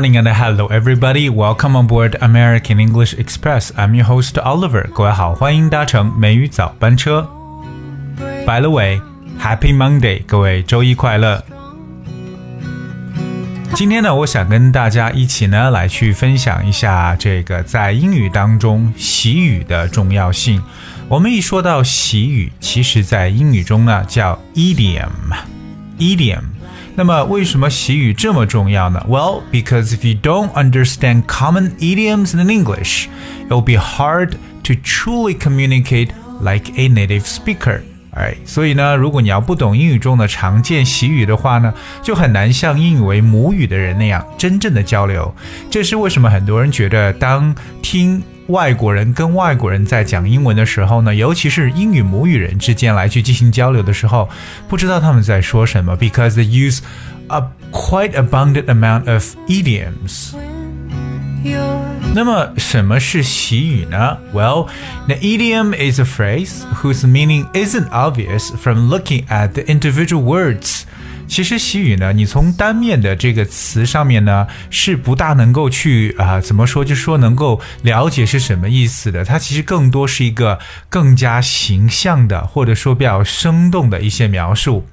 morning and hello everybody. Welcome on board American English Express. I'm your host Oliver. 各位好，欢迎搭乘美语早班车。By the way, Happy Monday，各位周一快乐。今天呢，我想跟大家一起呢来去分享一下这个在英语当中习语的重要性。我们一说到习语，其实在英语中呢叫 idiom，idiom。那么为什么习语这么重要呢？Well, because if you don't understand common idioms in English, it will be hard to truly communicate like a native speaker. 哎，所以呢，如果你要不懂英语中的常见习语的话呢，就很难像英语为母语的人那样真正的交流。这是为什么很多人觉得当听外国人跟外国人在讲英文的时候呢，尤其是英语母语人之间来去进行交流的时候，不知道他们在说什么，because they use a quite abundant amount of idioms。那么什么是习语呢？Well, the idiom is a phrase whose meaning isn't obvious from looking at the individual words. 其实习语呢，你从单面的这个词上面呢，是不大能够去啊，怎么说，就说能够了解是什么意思的。它其实更多是一个更加形象的，或者说比较生动的一些描述。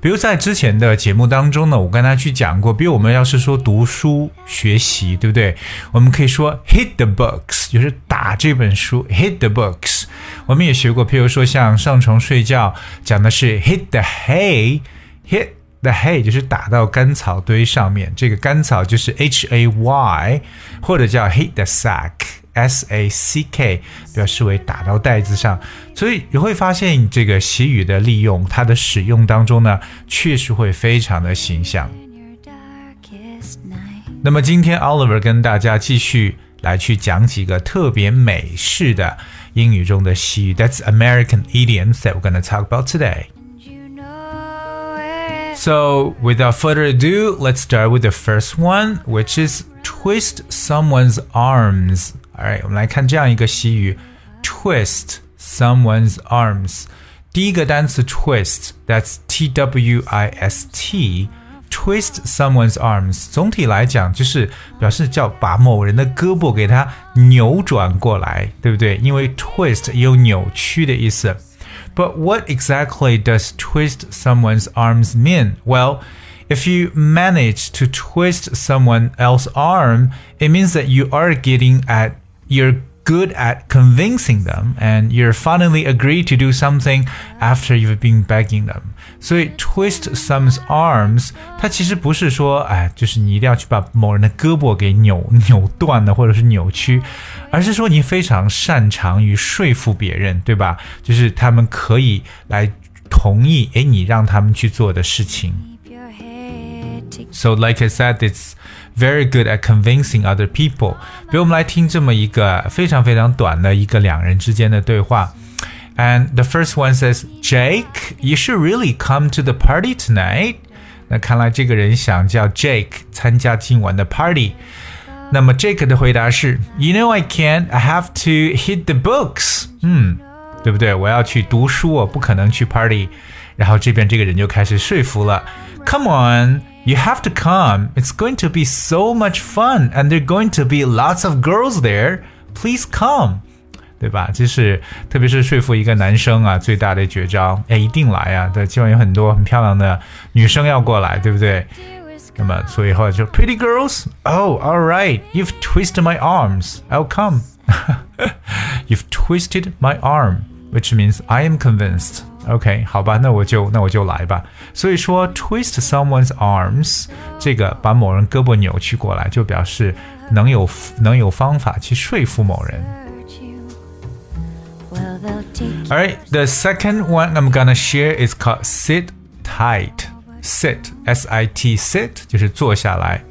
比如在之前的节目当中呢，我跟他去讲过，比如我们要是说读书学习，对不对？我们可以说 hit the books，就是打这本书，hit the books。我们也学过，譬如说像上床睡觉，讲的是 hit the hay，hit。The hay 就是打到干草堆上面，这个干草就是 H A Y，或者叫 hit the sack，S A C K，表示为打到袋子上。所以你会发现这个习语的利用，它的使用当中呢，确实会非常的形象。那么今天 Oliver 跟大家继续来去讲几个特别美式的英语中的习语，That's American idioms that we're going to talk about today. So, without further ado, let's start with the first one, which is twist someone's arms. Alright，我们来看这样一个习语，twist someone's arms。第一个单词 twist，that's T W I S T。twist someone's arms，总体来讲就是表示叫把某人的胳膊给它扭转过来，对不对？因为 twist 也有扭曲的意思。 But what exactly does twist someone's arms mean? Well, if you manage to twist someone else's arm, it means that you are getting at your good at convincing them and you're finally agreed to do something after you've been begging them. 所以 twist some's arms，它其实不是说，哎，就是你一定要去把某人的胳膊给扭扭断了，或者是扭曲，而是说你非常擅长于说服别人，对吧？就是他们可以来同意，哎，你让他们去做的事情。So like I said, it's very good at convincing other people。比如我们来听这么一个非常非常短的一个两人之间的对话。And the first one says, Jake, you should really come to the party tonight. 那看来这个人想叫 Jake 参加今晚的 party。那么 Jake 的回答是，You know I can't. I have to hit the books. 嗯，对不对？我要去读书，我不可能去 party。然后这边这个人就开始说服了，Come on. You have to come. It's going to be so much fun, and there are going to be lots of girls there. Please come. 对吧？这是特别是说服一个男生啊，最大的绝招。哎，一定来啊！对，今晚有很多很漂亮的女生要过来，对不对？那么，所以后来就 Pretty girls. Oh, all right. You've twisted my arms. I'll come. You've twisted my arm, which means I am convinced. OK，好吧，那我就那我就来吧。所以说，twist someone's arms，这个把某人胳膊扭曲过来，就表示能有能有方法去说服某人。Alright, the second one I'm gonna share is called sit tight. Sit, S-I-T, sit 就是坐下来。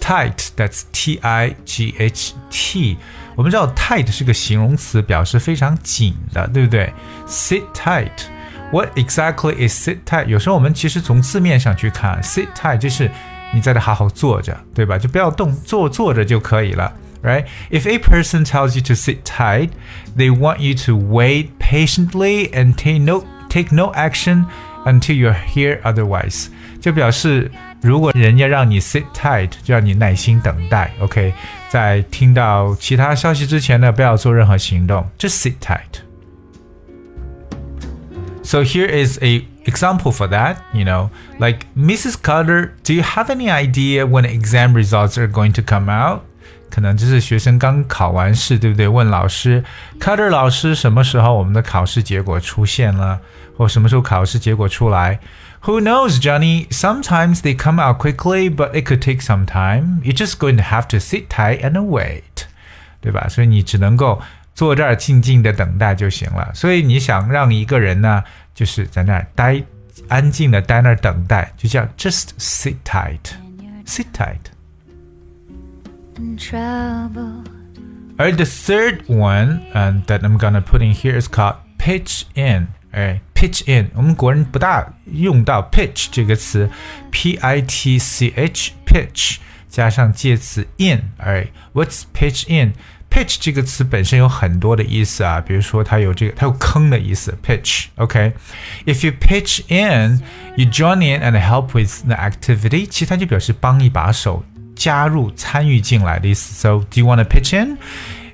Tight, that's T-I-G-H-T。我们知道 tight 是个形容词，表示非常紧的，对不对？Sit tight. What exactly is sit tight？有时候我们其实从字面上去看，sit tight 就是你在这好好坐着，对吧？就不要动，坐坐着就可以了。Right? If a person tells you to sit tight, they want you to wait patiently and take no take no action until you hear otherwise. 就表示如果人家让你 sit tight，就让你耐心等待。OK，在听到其他消息之前呢，不要做任何行动，just sit tight。So here is a example for that, you know, like Mrs. Carter, do you have any idea when exam results are going to come out? 可能就是学生刚考完试，对不对？问老师，Carter 老师，什么时候我们的考试结果出现了，或什么时候考试结果出来？Who knows, Johnny? Sometimes they come out quickly, but it could take some time. You're just going to have to sit tight and wait，对吧？所以你只能够 坐这儿静静的等待就行了。所以你想让一个人呢，就是在那儿待，安静的待那儿等待，就叫 just sit tight，sit tight。而 the third one, and that I'm gonna put in here is called pitch in. 哎，pitch in，我们国人不大用到 pitch 这个词，p i t c h pitch 加上介词 in。哎，what's pitch in？pitch 这个词本身有很多的意思啊，比如说它有这个，它有坑的意思，pitch。OK，if you pitch in，you join in and help with the activity，其实它就表示帮一把手，加入、参与进来的意思。So do you want to pitch in?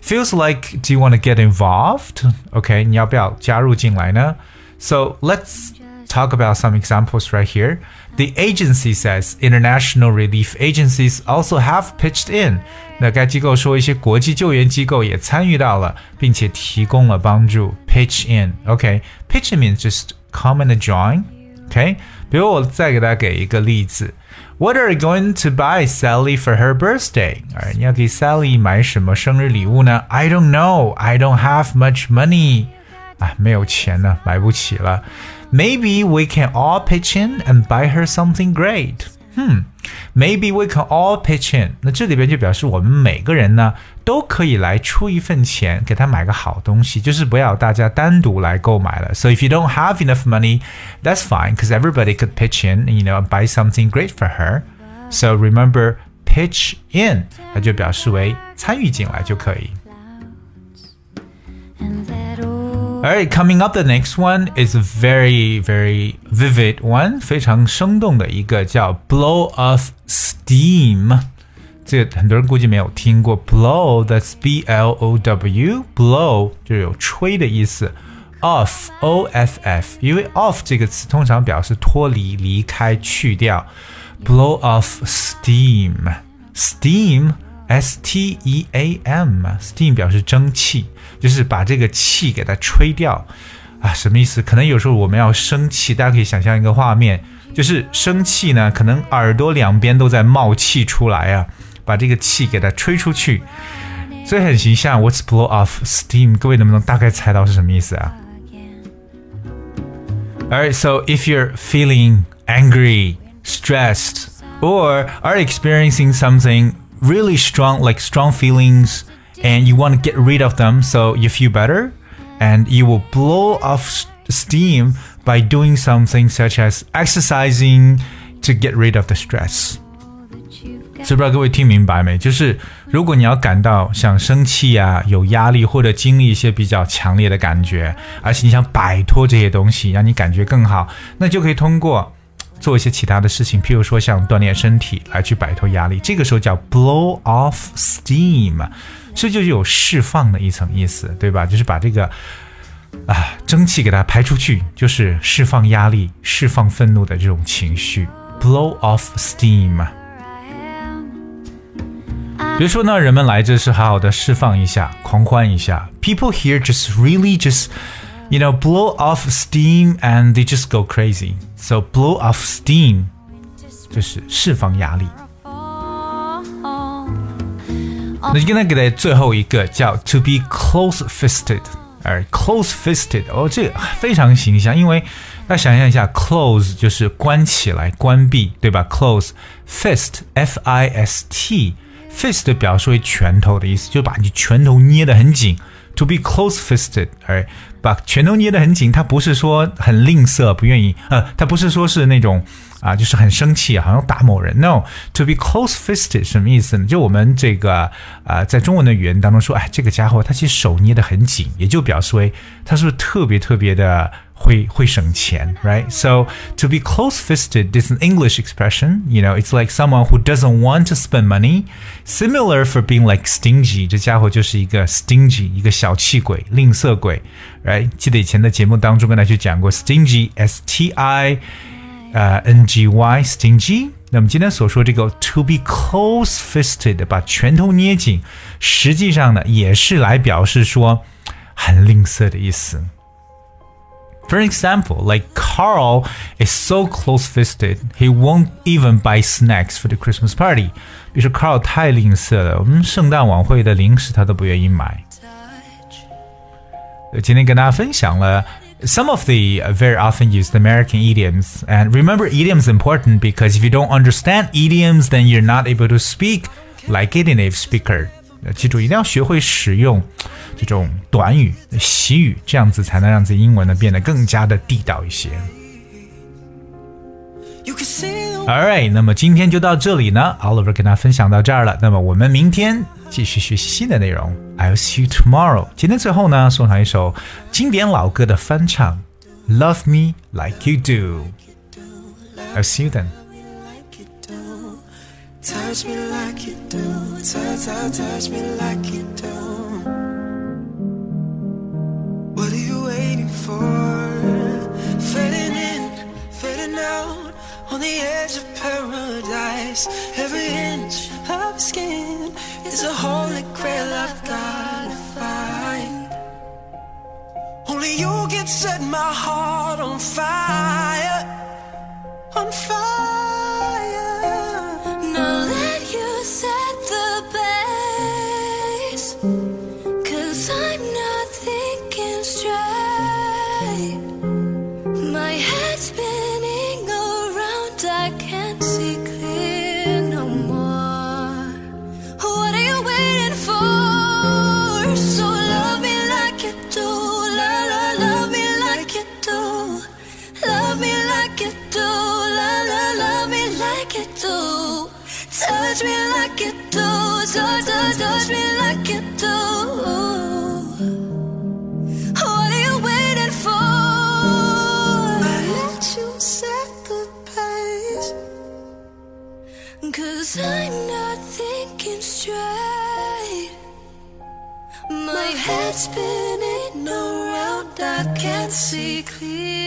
Feels like do you want to get involved? OK，你要不要加入进来呢？So let's talk about some examples right here. The agency says international relief agencies also have pitched in. 那该机构说一些国际救援机构也参与到了，并且提供了帮助。Pitch in, OK? Pitch in means just come and join. OK? 比如我再给大家给一个例子。What are you going to buy Sally for her birthday？啊，你要给 Sally 买什么生日礼物呢？I don't know. I don't have much money. 啊，没有钱呢，买不起了。Maybe we can all pitch in and buy her something great. Hmm, maybe we can all pitch in. 那这里边就表示我们每个人呢都可以来出一份钱，给她买个好东西，就是不要大家单独来购买了。So if you don't have enough money, that's fine, because everybody could pitch in, you know, buy something great for her. So remember, pitch in，它就表示为参与进来就可以。 Alright, coming up, the next one is a very, very vivid one，非常生动的一个叫 blow of steam。这个很多人估计没有听过 blow，that's B L O W，blow 就有吹的意思。off O F F，因为 off 这个词通常表示脱离、离开、去掉。blow off steam，steam S T E A M，steam 表示蒸汽。 就是把这个气给它吹掉啊，什么意思？可能有时候我们要生气，大家可以想象一个画面，就是生气呢，可能耳朵两边都在冒气出来啊，把这个气给它吹出去，所以很形象。What's blow off steam？各位能不能大概猜到是什么意思啊？Alright, so if you're feeling angry, stressed, or are experiencing something really strong, like strong feelings and you want to get rid of them so you feel better and you will blow off steam by doing something such as exercising to get rid of the stress. 所以不知道各位听明白没？就是如果你要感到想生气啊、有压力或者经历一些比较强烈的感觉，而且你想摆脱这些东西，让你感觉更好，那就可以通过 做一些其他的事情，譬如说像锻炼身体来去摆脱压力。这个时候叫 blow off steam。这就有释放的一层意思，对吧？就是把这个啊蒸汽给它排出去，就是释放压力、释放愤怒的这种情绪，blow off steam。比如说呢，人们来这是好好的释放一下、狂欢一下。People here just really just you know blow off steam and they just go crazy. So blow off steam 就是释放压力。那就跟他给的最后一个叫 to be close-fisted，而 close-fisted 哦，这个非常形象，因为大家想象一下，close 就是关起来、关闭，对吧？close，fist，f-i-s-t，fist 表示为拳头的意思，就把你拳头捏得很紧。 To be close-fisted，而把拳头捏得很紧，他不是说很吝啬，不愿意，呃，他不是说是那种。啊，就是很生气，好像打某人。No，to be close-fisted 什么意思呢？就我们这个啊，在中文的语言当中说，哎，这个家伙他其实手捏得很紧，也就表示为他是不是特别特别的会会省钱，right? So to be close-fisted is an English expression. You know, it's like someone who doesn't want to spend money. Similar for being like stingy，这家伙就是一个 stingy，一个小气鬼、吝啬鬼，right? 记得以前的节目当中跟大家讲过 stingy，s t i 呃 n g y，stingy。那么今天所说这个 to be close-fisted，把拳头捏紧，实际上呢也是来表示说很吝啬的意思。 For example, like Carl is so close-fisted, he won't even buy snacks for the Christmas party. 比如说 Carl 太吝啬了，我们圣诞晚会的零食他都不愿意买。今天跟大家分享了 some of the very often used American idioms. And remember, idioms important because if you don't understand idioms, then you're not able to speak like a native speaker. 记住，一定要学会使用这种短语、习语，这样子才能让自己英文呢变得更加的地道一些。Alright，那么今天就到这里呢，Oliver 跟大家分享到这儿了。那么我们明天继续学习新的内容。I'll see you tomorrow。今天最后呢，送上一首经典老歌的翻唱，Love Me Like You Do。I'll see you then。Touch me like you do, touch, touch, touch me like you do. What are you waiting for? Fading in, fading out, on the edge of paradise. Every inch of skin is a holy grail I've gotta find. Only you can set my heart on fire, touch me like you do, touch, touch, touch me like you do. What are you waiting for? I let you set the pace. Cause I'm not thinking straight. My head's spinning around, I can't see clear.